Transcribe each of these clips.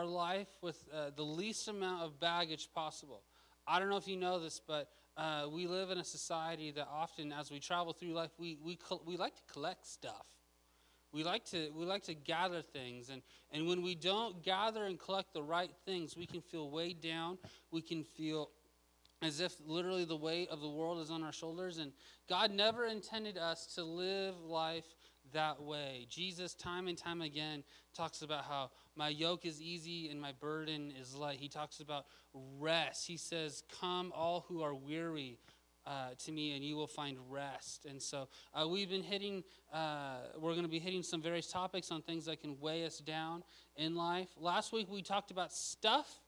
our life with uh, the least amount of baggage possible. I don't know if you know this, but uh, we live in a society that often, as we travel through life, we, we, we like to collect stuff. We like to, we like to gather things. And, and when we don't gather and collect the right things, we can feel weighed down. We can feel as if literally the weight of the world is on our shoulders. And God never intended us to live life that way. Jesus, time and time again, talks about how my yoke is easy and my burden is light. He talks about rest. He says, Come, all who are weary. Uh, to me, and you will find rest. And so, uh, we've been hitting, uh, we're going to be hitting some various topics on things that can weigh us down in life. Last week, we talked about stuff.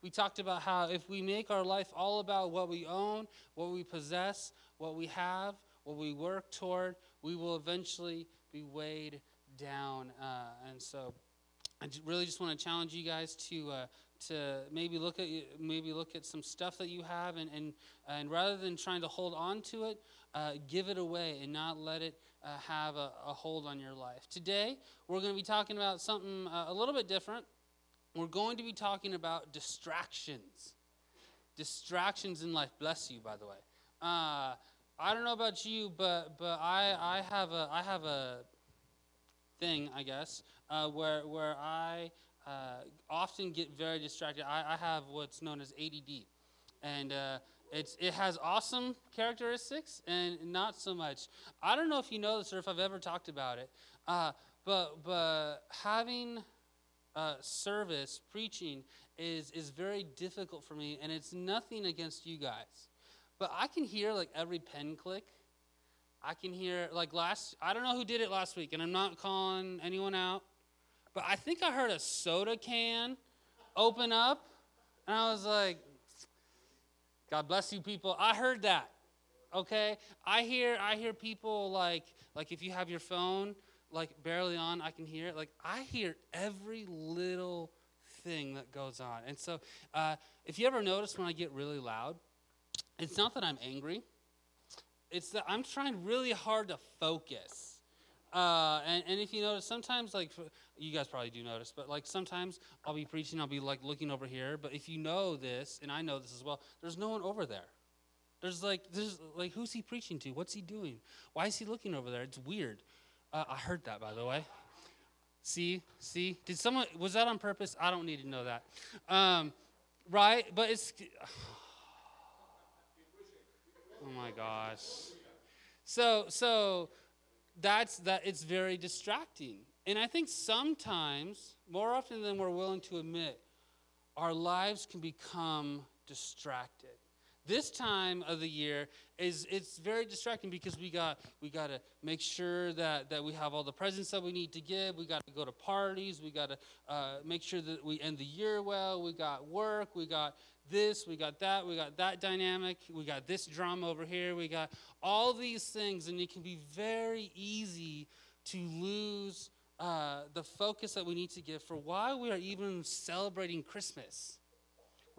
We talked about how if we make our life all about what we own, what we possess, what we have, what we work toward, we will eventually be weighed down. Uh, and so I really just want to challenge you guys to uh, to maybe look at maybe look at some stuff that you have and and, and rather than trying to hold on to it, uh, give it away and not let it uh, have a, a, hold on your life. Today we're going to be talking about something uh, a little bit different. We're going to be talking about distractions. Distractions in life. Bless you, by the way. Uh, I don't know about you, but but I I have a I have a thing I guess uh, where where I uh, often get very distracted. I, I, have what's known as ADD, and uh, it's it has awesome characteristics and not so much. I don't know if you know this or if I've ever talked about it, uh, but but having uh, service preaching is is very difficult for me, and it's nothing against you guys. But I can hear like every pen click. I can hear like last I don't know who did it last week and I'm not calling anyone out. But I think I heard a soda can open up and I was like God bless you people. I heard that. Okay? I hear I hear people like like if you have your phone like barely on, I can hear it. Like I hear every little thing that goes on. And so uh, if you ever notice when I get really loud, it's not that I'm angry, it's that I'm trying really hard to focus. Uh, and, and if you notice, sometimes, like, you guys probably do notice, but like sometimes I'll be preaching, I'll be like looking over here, but if you know this, and I know this as well, there's no one over there. There's like, there's like, who's he preaching to? What's he doing? Why is he looking over there? It's weird. Uh, I heard that, by the way. See, see, did someone was that on purpose? I don't need to know that. Um, right, but it's. Oh my gosh. So so that's that it's very distracting. And I think sometimes, more often than we're willing to admit, our lives can become distracted. This time of the year is it's very distracting because we got we got to make sure that that we have all the presents that we need to give. We got to go to parties. We got to uh, make sure that we end the year well. We got work. We got this, we got that, we got that dynamic, we got this drama over here, we got all these things, and it can be very easy to lose uh, the focus that we need to give for why we are even celebrating Christmas.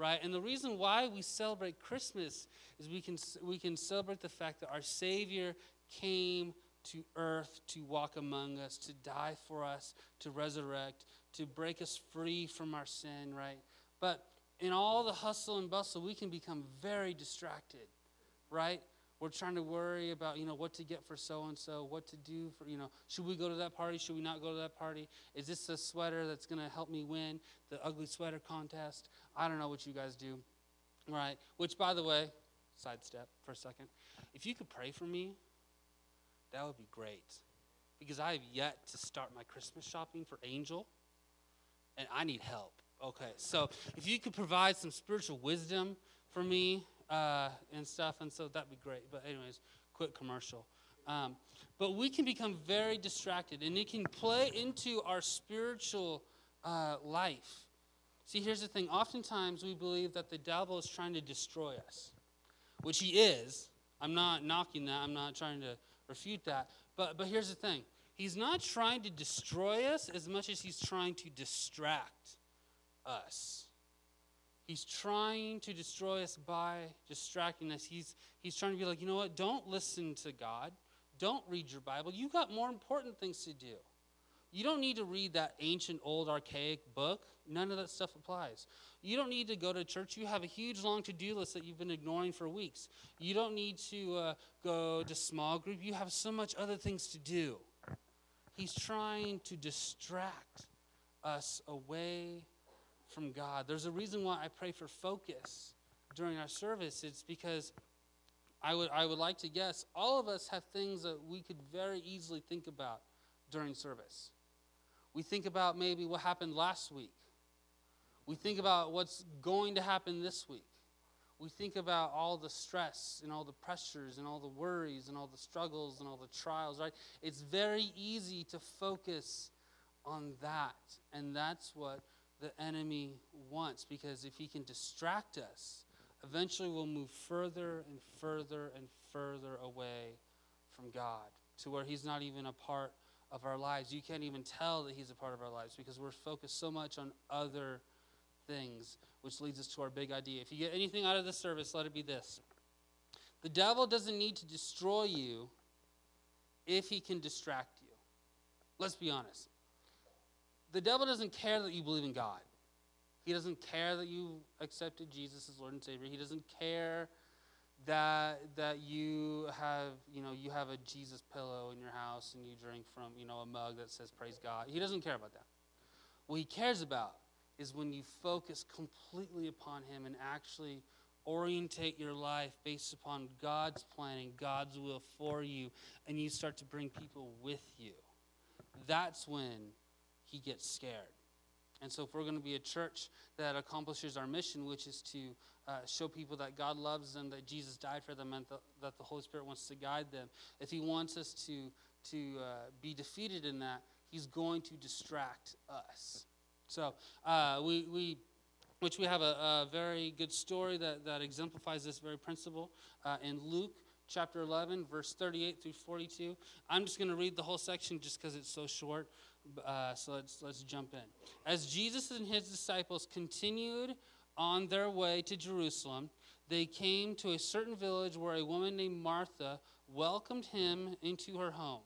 Right? And the reason why we celebrate Christmas is we can, we can celebrate the fact that our Savior came to earth to walk among us, to die for us, to resurrect, to break us free from our sin, right? But in all the hustle and bustle, we can become very distracted, right? We're trying to worry about, you know, what to get for so and so, what to do for, you know, should we go to that party? Should we not go to that party? Is this a sweater that's going to help me win the ugly sweater contest? I don't know what you guys do, right? Which, by the way, sidestep for a second. If you could pray for me, that would be great. Because I have yet to start my Christmas shopping for Angel, and I need help. Okay, so if you could provide some spiritual wisdom for me uh, and stuff, and so that'd be great. But, anyways, quick commercial. Um, but we can become very distracted, and it can play into our spiritual uh, life. See, here's the thing oftentimes we believe that the devil is trying to destroy us, which he is. I'm not knocking that, I'm not trying to refute that. But, but here's the thing he's not trying to destroy us as much as he's trying to distract us. He's trying to destroy us by distracting us. He's, he's trying to be like, you know what? Don't listen to God. Don't read your Bible. You've got more important things to do. You don't need to read that ancient, old, archaic book. None of that stuff applies. You don't need to go to church. You have a huge, long to do list that you've been ignoring for weeks. You don't need to uh, go to small group. You have so much other things to do. He's trying to distract us away from God. There's a reason why I pray for focus during our service. It's because I would, I would like to guess all of us have things that we could very easily think about during service. We think about maybe what happened last week. We think about what's going to happen this week. We think about all the stress and all the pressures and all the worries and all the struggles and all the trials, right? It's very easy to focus on that. And that's what the enemy wants because if he can distract us, eventually we'll move further and further and further away from God to where he's not even a part of our lives. You can't even tell that he's a part of our lives because we're focused so much on other things, which leads us to our big idea. If you get anything out of this service, let it be this the devil doesn't need to destroy you if he can distract you. Let's be honest. The devil doesn't care that you believe in God. He doesn't care that you accepted Jesus as Lord and Savior. He doesn't care that that you have you know you have a Jesus pillow in your house and you drink from you know a mug that says praise God. He doesn't care about that. What he cares about is when you focus completely upon him and actually orientate your life based upon God's plan and God's will for you, and you start to bring people with you. That's when he gets scared. And so, if we're going to be a church that accomplishes our mission, which is to uh, show people that God loves them, that Jesus died for them, and th- that the Holy Spirit wants to guide them, if He wants us to, to uh, be defeated in that, He's going to distract us. So, uh, we, we, which we have a, a, very good story that, that exemplifies this very principle uh, in Luke chapter 11, verse 38 through 42. I'm just going to read the whole section just because it's so short. Uh, so let's, let's jump in. As Jesus and his disciples continued on their way to Jerusalem, they came to a certain village where a woman named Martha welcomed him into her home.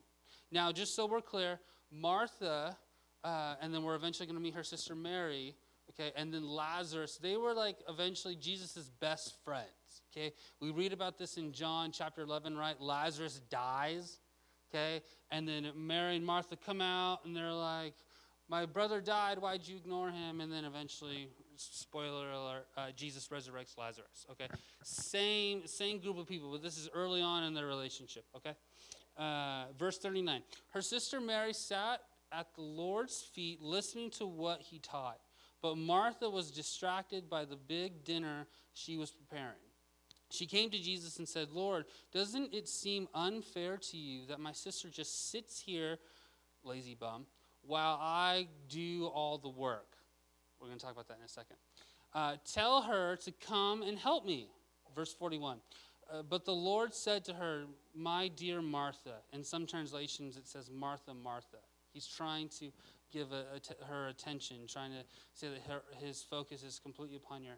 Now, just so we're clear, Martha, uh, and then we're eventually going to meet her sister Mary, okay, and then Lazarus, they were like eventually Jesus' best friends, okay? We read about this in John chapter 11, right? Lazarus dies okay? And then Mary and Martha come out and they're like, My brother died, why'd you ignore him? And then eventually, spoiler alert, uh, Jesus resurrects Lazarus, okay? Same, same group of people, but this is early on in their relationship, okay? Uh, verse 39 Her sister Mary sat at the Lord's feet listening to what he taught, but Martha was distracted by the big dinner she was preparing. She came to Jesus and said, Lord, doesn't it seem unfair to you that my sister just sits here, lazy bum, while I do all the work? We're going to talk about that in a second. Uh, tell her to come and help me. Verse 41. Uh, but the Lord said to her, My dear Martha. In some translations, it says Martha, Martha. He's trying to give a, a her attention, trying to say that her, his focus is completely upon your,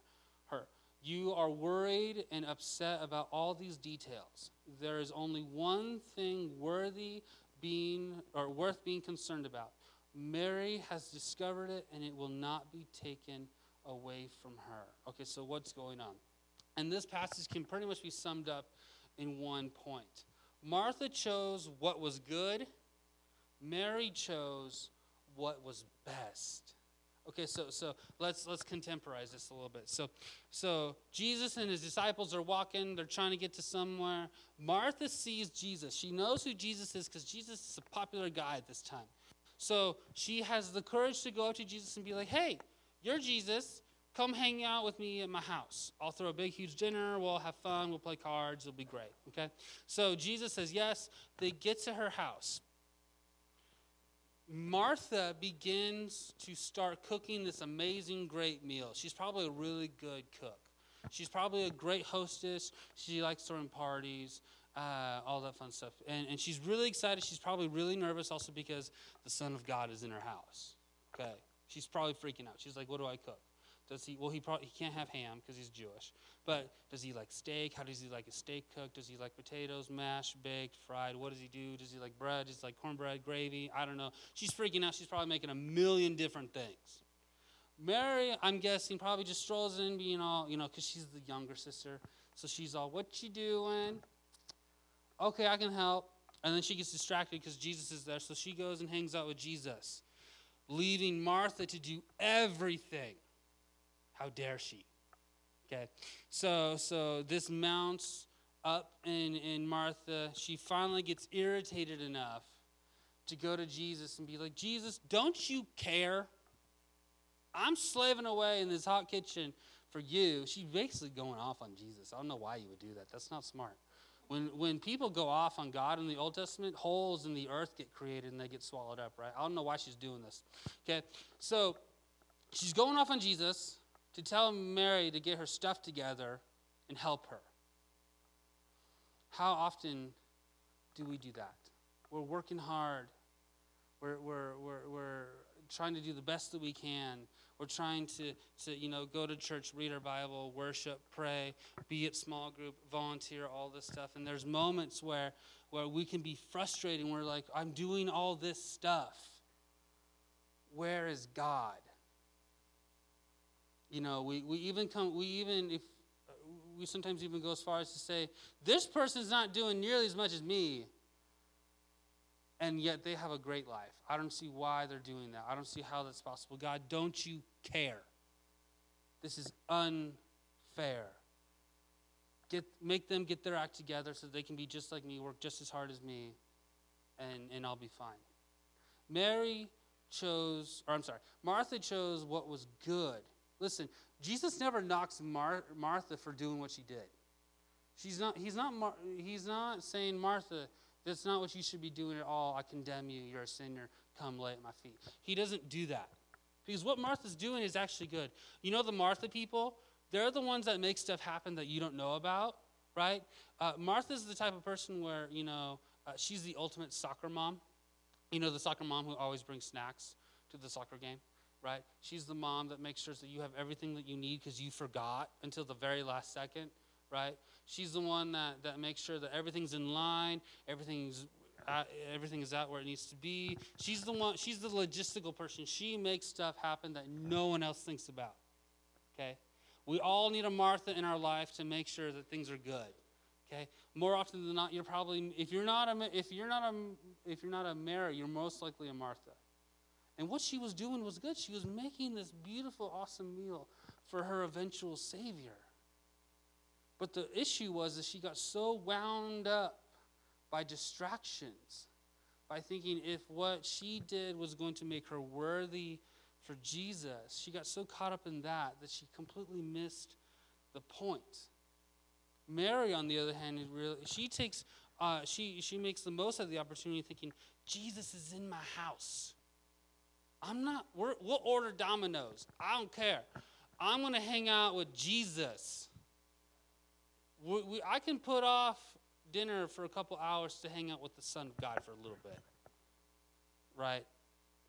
her. You are worried and upset about all these details. There is only one thing worthy being or worth being concerned about. Mary has discovered it and it will not be taken away from her. Okay, so what's going on? And this passage can pretty much be summed up in one point. Martha chose what was good, Mary chose what was best. Okay, so so let's let's contemporize this a little bit. So so Jesus and his disciples are walking, they're trying to get to somewhere. Martha sees Jesus. She knows who Jesus is because Jesus is a popular guy at this time. So she has the courage to go up to Jesus and be like, "Hey, you're Jesus. Come hang out with me at my house. I'll throw a big, huge dinner. We'll have fun. We'll play cards. It'll be great." Okay. So Jesus says yes. They get to her house. Martha begins to start cooking this amazing, great meal. She's probably a really good cook. She's probably a great hostess. She likes throwing parties, uh, all that fun stuff. And, and she's really excited. She's probably really nervous also because the Son of God is in her house. Okay? She's probably freaking out. She's like, What do I cook? Does he? Well, he probably he can't have ham because he's Jewish. But does he like steak? How does he like a steak cooked? Does he like potatoes, mashed, baked, fried? What does he do? Does he like bread? Does he like cornbread, gravy? I don't know. She's freaking out. She's probably making a million different things. Mary, I'm guessing, probably just strolls in, being all you know, because she's the younger sister. So she's all, "What you doing?" Okay, I can help. And then she gets distracted because Jesus is there. So she goes and hangs out with Jesus, leaving Martha to do everything. How dare she? Okay. So so this mounts up in, in Martha. She finally gets irritated enough to go to Jesus and be like, Jesus, don't you care? I'm slaving away in this hot kitchen for you. She's basically going off on Jesus. I don't know why you would do that. That's not smart. When, when people go off on God in the Old Testament, holes in the earth get created and they get swallowed up, right? I don't know why she's doing this. Okay, so she's going off on Jesus to tell Mary to get her stuff together and help her. How often do we do that? We're working hard. We're, we're, we're, we're trying to do the best that we can. We're trying to, to, you know, go to church, read our Bible, worship, pray, be at small group, volunteer, all this stuff. And there's moments where, where we can be frustrated we're like, I'm doing all this stuff. Where is God? You know, we, we even come, we even, if, we sometimes even go as far as to say, this person's not doing nearly as much as me and yet they have a great life. I don't see why they're doing that. I don't see how that's possible. God, don't you care? This is unfair. Get, make them get their act together so they can be just like me, work just as hard as me, and, and I'll be fine. Mary chose, or I'm sorry, Martha chose what was good. Listen, Jesus never knocks Mar- Martha for doing what she did. She's not, he's, not, he's not saying, Martha, that's not what you should be doing at all. I condemn you. You're a sinner. Come lay at my feet. He doesn't do that. Because what Martha's doing is actually good. You know, the Martha people, they're the ones that make stuff happen that you don't know about, right? Uh, Martha's the type of person where, you know, uh, she's the ultimate soccer mom. You know, the soccer mom who always brings snacks to the soccer game, right? She's the mom that makes sure that you have everything that you need because you forgot until the very last second, right? She's the one that, that makes sure that everything's in line, everything's uh, everything is out where it needs to be. She's the one. She's the logistical person. She makes stuff happen that no one else thinks about. Okay, we all need a Martha in our life to make sure that things are good. Okay, more often than not, you're probably if you're not a if you're not a if you're not a Mary, you're most likely a Martha. And what she was doing was good. She was making this beautiful, awesome meal for her eventual Savior. But the issue was that she got so wound up by distractions, by thinking if what she did was going to make her worthy for Jesus, she got so caught up in that that she completely missed the point. Mary, on the other hand, really, she takes, uh, she she makes the most of the opportunity, thinking Jesus is in my house. I'm not. we will order Domino's. I don't care. I'm going to hang out with Jesus. We, we, I can put off dinner for a couple hours to hang out with the Son of God for a little bit. Right?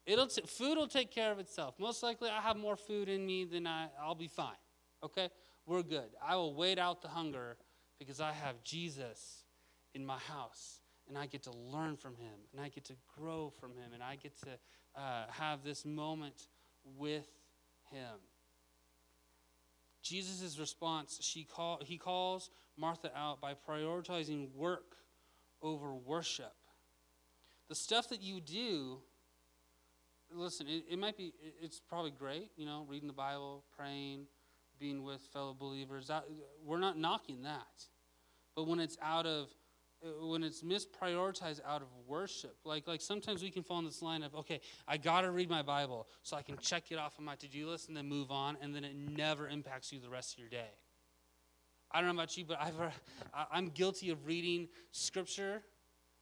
It'll t- food will take care of itself. Most likely, I have more food in me than I, I'll be fine. Okay? We're good. I will wait out the hunger because I have Jesus in my house and I get to learn from him and I get to grow from him and I get to uh, have this moment with him. Jesus' response, she call, he calls Martha out by prioritizing work over worship. The stuff that you do, listen, it, it might be, it's probably great, you know, reading the Bible, praying, being with fellow believers. That, we're not knocking that. But when it's out of when it's misprioritized out of worship. Like like sometimes we can fall in this line of okay i gotta read my bible so i can check it off on my to-do list and then move on and then it never impacts you the rest of your day. I don't know about you but i've i'm guilty of reading scripture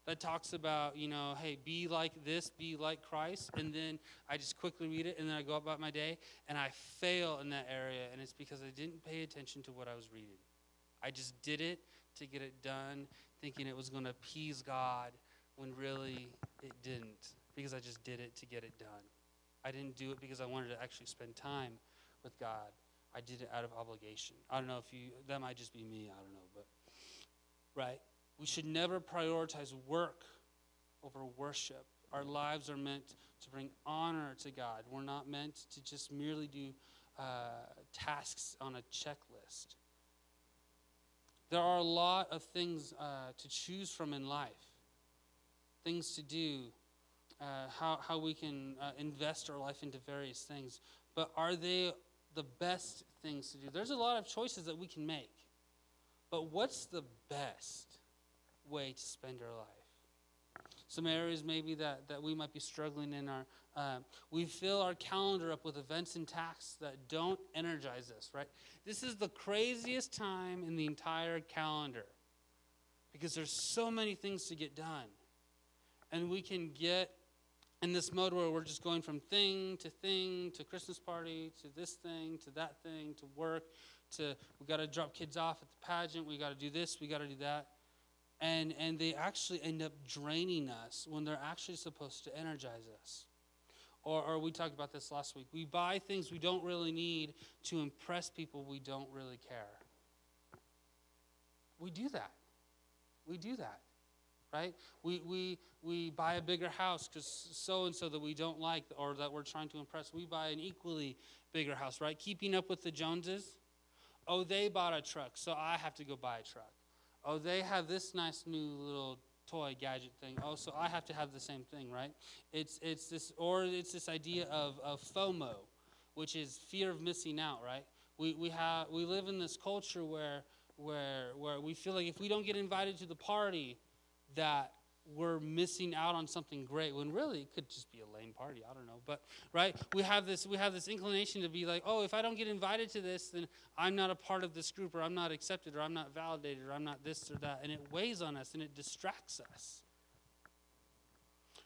that talks about you know hey be like this be like christ and then i just quickly read it and then i go about my day and i fail in that area and it's because i didn't pay attention to what i was reading. I just did it to get it done thinking it was going to appease God when really it didn't because I just did it to get it done. I didn't do it because I wanted to actually spend time with God. I did it out of obligation. I don't know if you, that might just be me, I don't know, but, right? We should never prioritize work over worship. Our lives are meant to bring honor to God. We're not meant to just merely do uh, tasks on a checklist. There are a lot of things uh, to choose from in life, things to do, uh, how, how we can uh, invest our life into various things. But are they the best things to do? There's a lot of choices that we can make. But what's the best way to spend our life? Some areas maybe that, that we might be struggling in are uh, we fill our calendar up with events and tasks that don't energize us, right? This is the craziest time in the entire calendar because there's so many things to get done. And we can get in this mode where we're just going from thing to thing to Christmas party to this thing to that thing to work to we got to drop kids off at the pageant, we got to do this, we got to do that. And, and they actually end up draining us when they're actually supposed to energize us. Or, or we talked about this last week. We buy things we don't really need to impress people we don't really care. We do that. We do that, right? We, we, we buy a bigger house because so and so that we don't like or that we're trying to impress. We buy an equally bigger house, right? Keeping up with the Joneses. Oh, they bought a truck, so I have to go buy a truck. Oh, they have this nice new little toy gadget thing. Oh, so I have to have the same thing, right? It's it's this or it's this idea of, of FOMO, which is fear of missing out, right? We we have we live in this culture where where where we feel like if we don't get invited to the party, that we're missing out on something great when really it could just be a lame party i don't know. But right we have this we have this inclination to be like oh if i don't get invited to this then i'm not a part of this group or i'm not accepted or i'm not validated or i'm not this or that. And it weighs on us and it distracts us.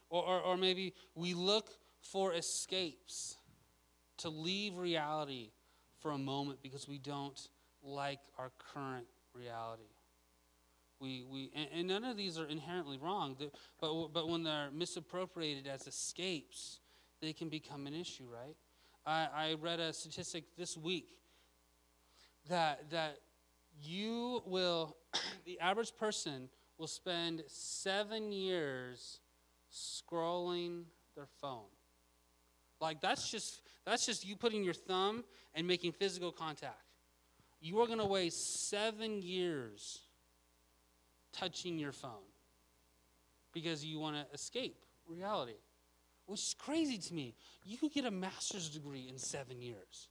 Or, or, or maybe we look for escapes to leave reality for a moment because we don't like our current reality we, we, and, and none of these are inherently wrong, but, but when they're misappropriated as escapes, they can become an issue, right? I, I read a statistic this week that, that you will, the average person will spend seven years scrolling their phone. Like that's just that's just you putting your thumb and making physical contact. You are going to waste seven years touching your phone because you want to escape reality, which is crazy to me. You could get a master's degree in seven years.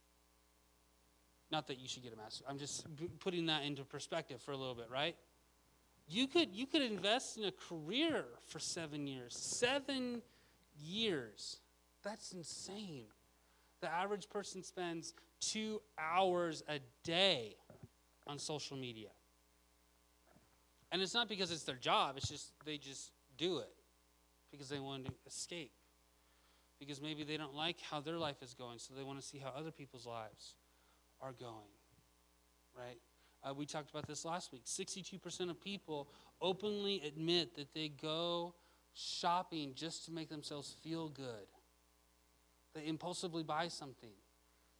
Not that you should get a master. I'm just putting that into perspective for a little bit, right? You could you could invest in a career for seven years. Seven years. That's insane. The average person spends two hours a day on social media. And it's not because it's their job, it's just they just do it because they want to escape. Because maybe they don't like how their life is going, so they want to see how other people's lives are going. Right? Uh, we talked about this last week. 62% of people openly admit that they go shopping just to make themselves feel good. They impulsively buy something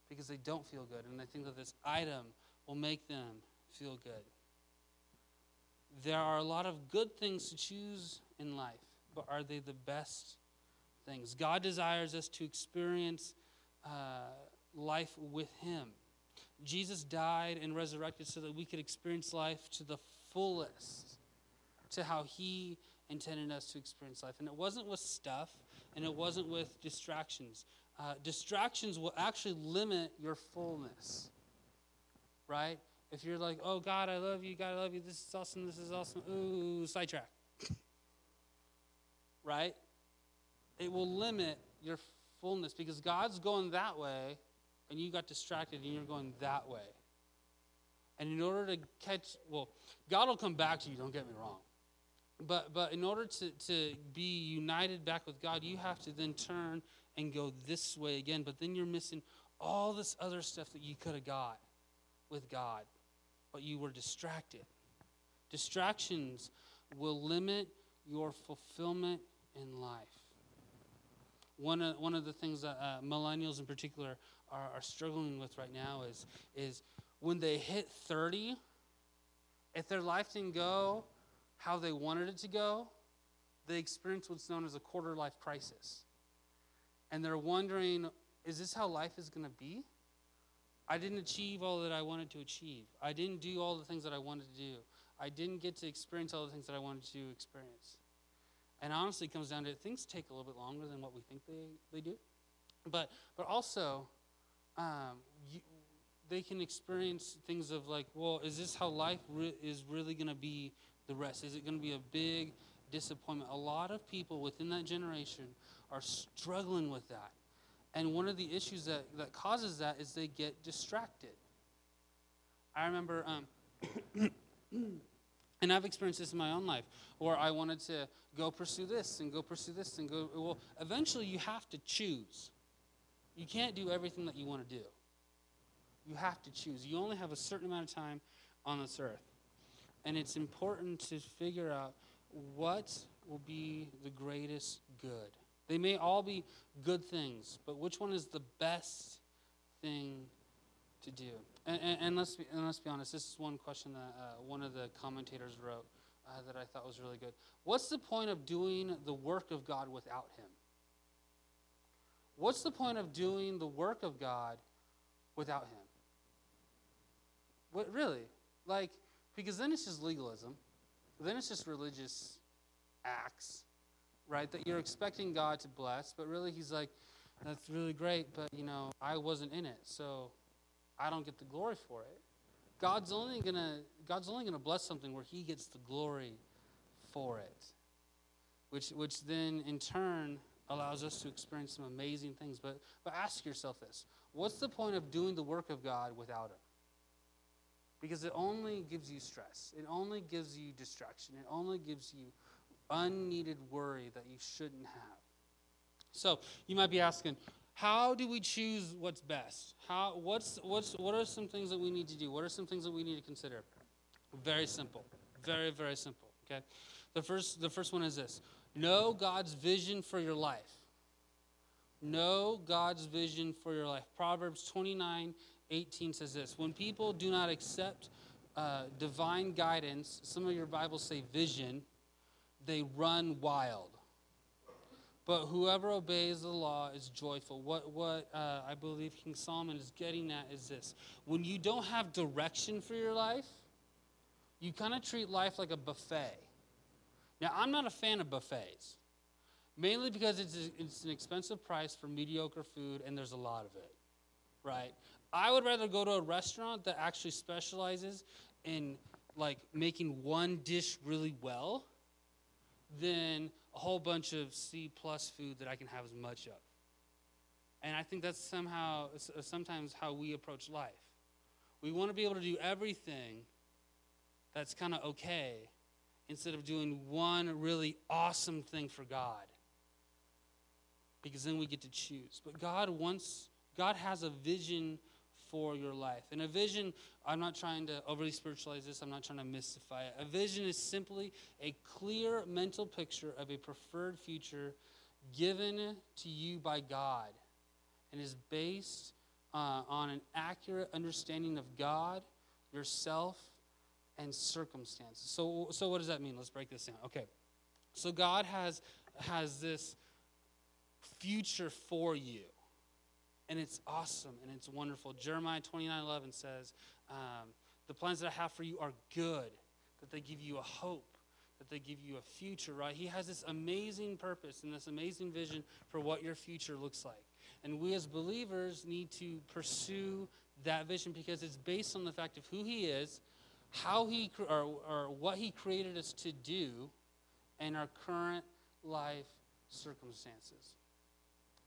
because they don't feel good, and they think that this item will make them feel good there are a lot of good things to choose in life, but are they the best things? God desires us to experience uh, life with Him. Jesus died and resurrected so that we could experience life to the fullest, to how He intended us to experience life. And it wasn't with stuff, and it wasn't with distractions. Uh, distractions will actually limit your fullness, right? If you're like, oh, God, I love you, God, I love you, this is awesome, this is awesome, ooh, sidetrack. right? It will limit your fullness because God's going that way and you got distracted and you're going that way. And in order to catch, well, God will come back to you, don't get me wrong. But, but in order to, to be united back with God, you have to then turn and go this way again. But then you're missing all this other stuff that you could have got with God but you were distracted. Distractions will limit your fulfillment in life. one of, one of the things that uh, millennials in particular are, are struggling with right now is, is when they hit 30, if their life didn't go how they wanted it to go, they experience what's known as a quarter life crisis. And they're wondering, is this how life is going to be? I didn't achieve all that I wanted to achieve. I didn't do all the things that I wanted to do. I didn't get to experience all the things that I wanted to experience. And honestly, it comes down to things take a little bit longer than what we think they, they do. But, but also, um, you, they can experience things of like, well, is this how life re- is really going to be the rest? Is it going to be a big disappointment? A lot of people within that generation are struggling with that. And one of the issues that, that causes that is they get distracted. I remember, um, and I've experienced this in my own life, where I wanted to go pursue this and go pursue this and go. Well, eventually you have to choose. You can't do everything that you want to do. You have to choose. You only have a certain amount of time on this earth. And it's important to figure out what will be the greatest good. They may all be good things, but which one is the best thing to do? And, and, and let's, be, and let's be honest, this is one question that uh, one of the commentators wrote uh, that I thought was really good. What's the point of doing the work of God without Him? What's the point of doing the work of God without Him? What, really? Like, because then it's just legalism. Then it's just religious acts right? That you're expecting God to bless, but really He's like, that's really great, but you know, I wasn't in it, so I don't get the glory for it. God's only gonna God's only gonna bless something where He gets the glory for it, which which then in turn allows us to experience some amazing things. But but ask yourself this: What's the point of doing the work of God without Him? Because it only gives you stress. It only gives you distraction. It only gives you unneeded worry that you shouldn't have. So you might be asking, how do we choose what's best? How, what's, what's, what are some things that we need to do? What are some things that we need to consider? Very simple. Very, very simple. Okay? The first, the first one is this know God's vision for your life. Know God's vision for your life. Proverbs 29 18 says this When people do not accept uh, divine guidance, some of your Bibles say vision, they run wild. But whoever obeys the law is joyful. What, what uh, I believe King Solomon is getting at is this when you don't have direction for your life, you kind of treat life like a buffet. Now, I'm not a fan of buffets, mainly because it's, a, it's an expensive price for mediocre food and there's a lot of it, right? I would rather go to a restaurant that actually specializes in like making one dish really well than a whole bunch of C plus food that I can have as much of. And I think that's somehow, uh, sometimes how we approach life. We want to be able to do everything that's kind of okay instead of doing one really awesome thing for God. Because then we get to choose. But God wants, God has a vision for your life. And a vision, I'm not trying to overly spiritualize this, I'm not trying to mystify it. A vision is simply a clear mental picture of a preferred future given to you by God and is based uh, on an accurate understanding of God, yourself, and circumstances. So, so what does that mean? Let's break this down. Okay. So God has has this future for you and it's awesome and it's wonderful. Jeremiah 29 11 says, um, The plans that I have for you are good, that they give you a hope, that they give you a future, right? He has this amazing purpose and this amazing vision for what your future looks like. And we as believers need to pursue that vision because it's based on the fact of who He is, how He, or, or what He created us to do, and our current life circumstances.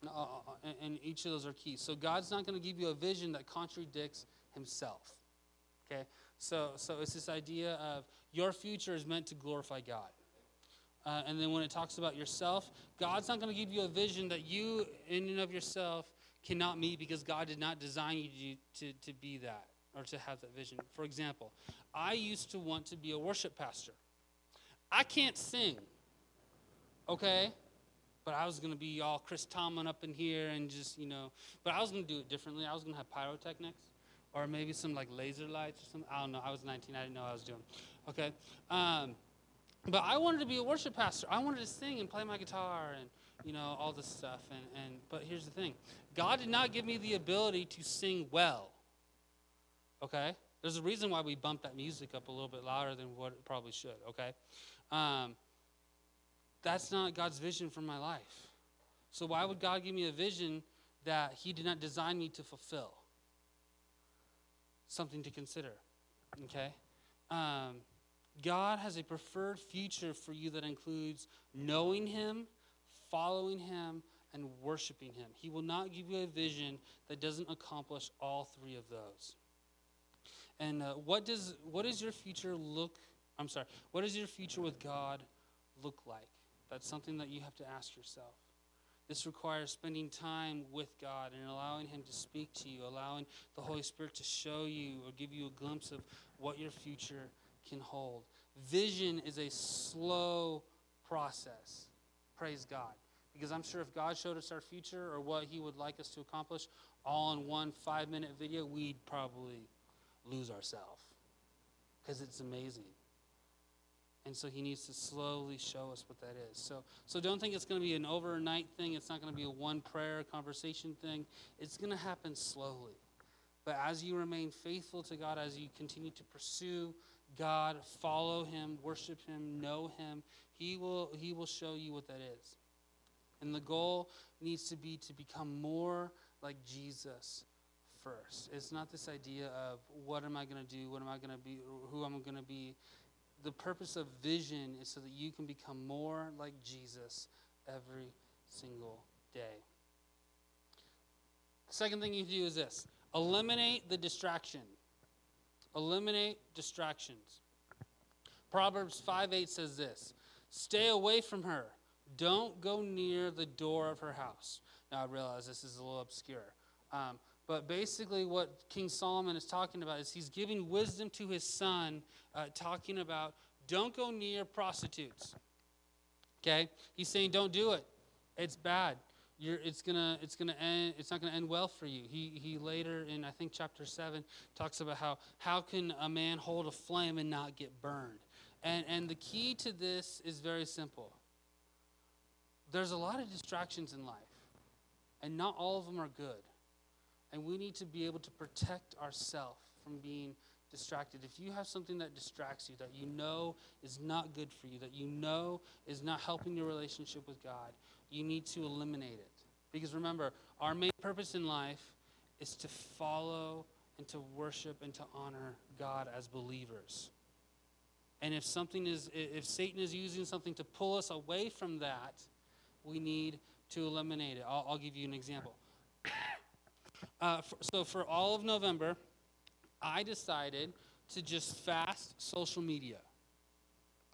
Uh, uh, uh, and each of those are keys. So God's not going to give you a vision that contradicts Himself. Okay? So, so it's this idea of your future is meant to glorify God. Uh, and then when it talks about yourself, God's not going to give you a vision that you, in and of yourself, cannot meet because God did not design you to, to be that or to have that vision. For example, I used to want to be a worship pastor. I can't sing, okay? But I was going to be all Chris Tomlin up in here and just, you know, but I was going to do it differently. I was going to have pyrotechnics or maybe some like laser lights or something. I don't know. I was 19. I didn't know I was doing. Okay. Um, but I wanted to be a worship pastor. I wanted to sing and play my guitar and, you know, all this stuff. And, and but here's the thing God did not give me the ability to sing well. Okay? There's a reason why we bump that music up a little bit louder than what it probably should, okay? Um, that's not God's vision for my life. So, why would God give me a vision that He did not design me to fulfill? Something to consider, okay? Um, God has a preferred future for you that includes knowing Him, following Him, and worshiping Him. He will not give you a vision that doesn't accomplish all three of those. And uh, what does what does your future look? I'm sorry. What does your future with God look like? That's something that you have to ask yourself. This requires spending time with God and allowing Him to speak to you, allowing the Holy Spirit to show you or give you a glimpse of what your future can hold. Vision is a slow process. Praise God. Because I'm sure if God showed us our future or what He would like us to accomplish all in one five minute video, we'd probably lose ourselves because it's amazing. And so he needs to slowly show us what that is. So, so don't think it's going to be an overnight thing. It's not going to be a one prayer conversation thing. It's going to happen slowly. But as you remain faithful to God, as you continue to pursue God, follow Him, worship Him, know Him, He will, he will show you what that is. And the goal needs to be to become more like Jesus first. It's not this idea of what am I going to do, what am I going to be, who am I going to be. The purpose of vision is so that you can become more like Jesus every single day. Second thing you do is this eliminate the distraction. Eliminate distractions. Proverbs 5 8 says this Stay away from her. Don't go near the door of her house. Now, I realize this is a little obscure. Um, but basically, what King Solomon is talking about is he's giving wisdom to his son, uh, talking about don't go near prostitutes. Okay? He's saying don't do it. It's bad. You're, it's gonna it's gonna end it's not gonna end well for you. He he later in I think chapter seven talks about how how can a man hold a flame and not get burned. And and the key to this is very simple. There's a lot of distractions in life, and not all of them are good. And we need to be able to protect ourselves from being distracted. If you have something that distracts you, that you know is not good for you, that you know is not helping your relationship with God, you need to eliminate it. Because remember, our main purpose in life is to follow and to worship and to honor God as believers. And if something is if Satan is using something to pull us away from that, we need to eliminate it. I'll, I'll give you an example. Uh, for, so for all of November, I decided to just fast social media.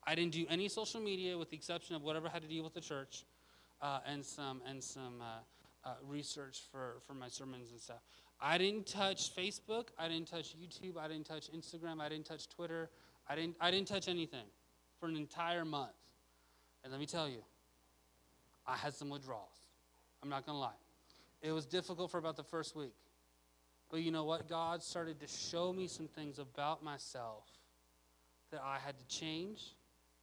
I didn't do any social media with the exception of whatever had to deal with the church uh, and some and some uh, uh, research for, for my sermons and stuff. I didn't touch Facebook. I didn't touch YouTube. I didn't touch Instagram. I didn't touch Twitter. I didn't I didn't touch anything for an entire month. And let me tell you, I had some withdrawals. I'm not gonna lie. It was difficult for about the first week. But you know what? God started to show me some things about myself that I had to change,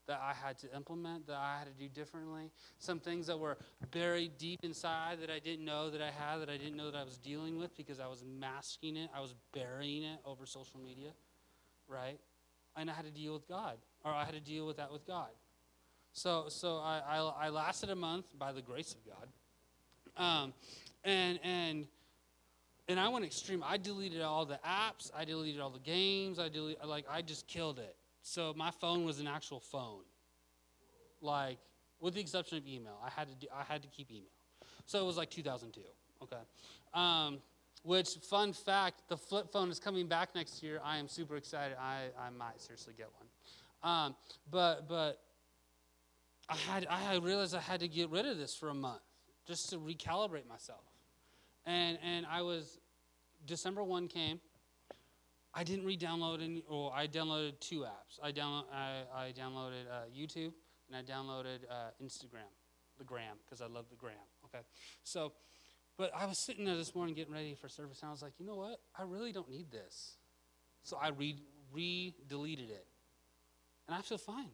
that I had to implement, that I had to do differently. Some things that were buried deep inside that I didn't know that I had, that I didn't know that I was dealing with because I was masking it, I was burying it over social media, right? And I had to deal with God, or I had to deal with that with God. So, so I, I, I lasted a month by the grace of God. Um, and and and I went extreme. I deleted all the apps. I deleted all the games. I deleted like I just killed it. So my phone was an actual phone. Like with the exception of email, I had to do, I had to keep email. So it was like 2002. Okay. Um, which fun fact, the flip phone is coming back next year. I am super excited. I, I might seriously get one. Um, but but I had I realized I had to get rid of this for a month just to recalibrate myself. And and I was December one came. I didn't re-download any, or I downloaded two apps. I download I, I downloaded uh, YouTube and I downloaded uh, Instagram. the gram because I love the gram. Okay, so, but I was sitting there this morning getting ready for service, and I was like, you know what? I really don't need this. So I re re deleted it, and I feel fine.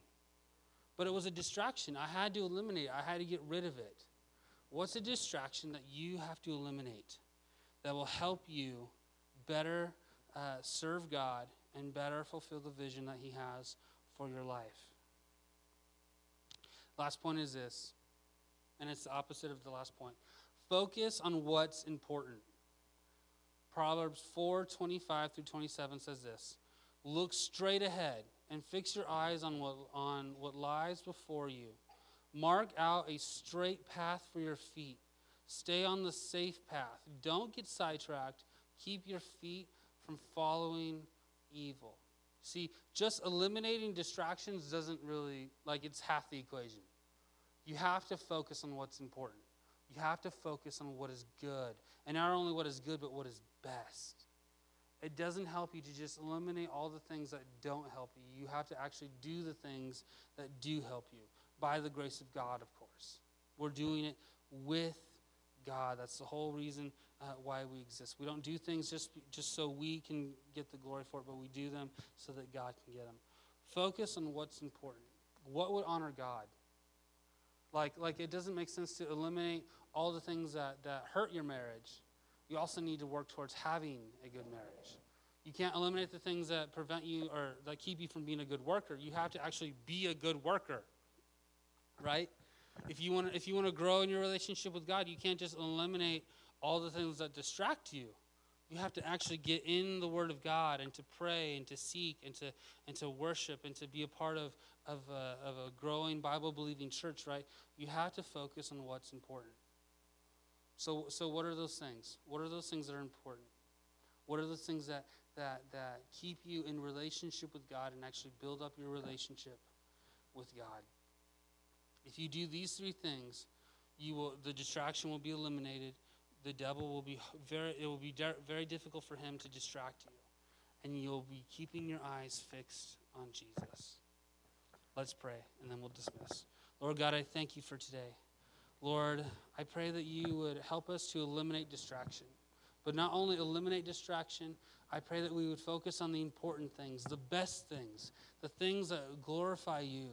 But it was a distraction. I had to eliminate. it. I had to get rid of it. What's a distraction that you have to eliminate that will help you better uh, serve God and better fulfill the vision that He has for your life? Last point is this, and it's the opposite of the last point. Focus on what's important. Proverbs 4 25 through 27 says this Look straight ahead and fix your eyes on what, on what lies before you. Mark out a straight path for your feet. Stay on the safe path. Don't get sidetracked. Keep your feet from following evil. See, just eliminating distractions doesn't really, like, it's half the equation. You have to focus on what's important. You have to focus on what is good. And not only what is good, but what is best. It doesn't help you to just eliminate all the things that don't help you. You have to actually do the things that do help you by the grace of God, of course. We're doing it with God. That's the whole reason uh, why we exist. We don't do things just, just so we can get the glory for it, but we do them so that God can get them. Focus on what's important. What would honor God? Like, like it doesn't make sense to eliminate all the things that, that hurt your marriage. You also need to work towards having a good marriage. You can't eliminate the things that prevent you or that keep you from being a good worker. You have to actually be a good worker. Right? If you want to, if you want to grow in your relationship with God, you can't just eliminate all the things that distract you. You have to actually get in the Word of God and to pray and to seek and to and to worship and to be a part of of a, of a growing Bible believing church. Right? You have to focus on what's important. So so what are those things? What are those things that are important? What are the things that that that keep you in relationship with God and actually build up your relationship with God? If you do these three things, you will the distraction will be eliminated. The devil will be very it will be very difficult for him to distract you. And you'll be keeping your eyes fixed on jesus. Let's pray and then we'll dismiss. Lord god i thank you for today. Lord i pray that you would help us to eliminate distraction. But not only eliminate distraction i pray that we would focus on the important things the best things the things that glorify you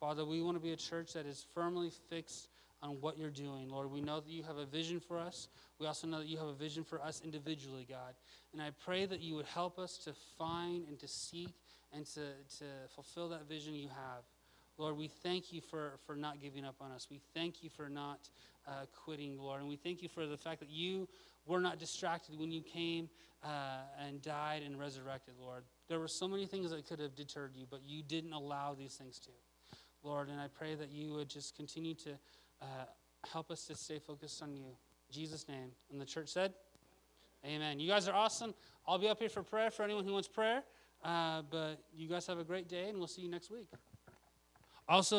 father we want to be a church that is firmly fixed on what you're doing, Lord. We know that you have a vision for us. We also know that you have a vision for us individually, God. And I pray that you would help us to find and to seek and to, to fulfill that vision you have. Lord, we thank you for, for not giving up on us. We thank you for not uh, quitting, Lord. And we thank you for the fact that you were not distracted when you came uh, and died and resurrected, Lord. There were so many things that could have deterred you, but you didn't allow these things to. Lord, and I pray that you would just continue to uh, help us to stay focused on you. In Jesus' name. And the church said, Amen. You guys are awesome. I'll be up here for prayer for anyone who wants prayer. Uh, but you guys have a great day, and we'll see you next week. Also,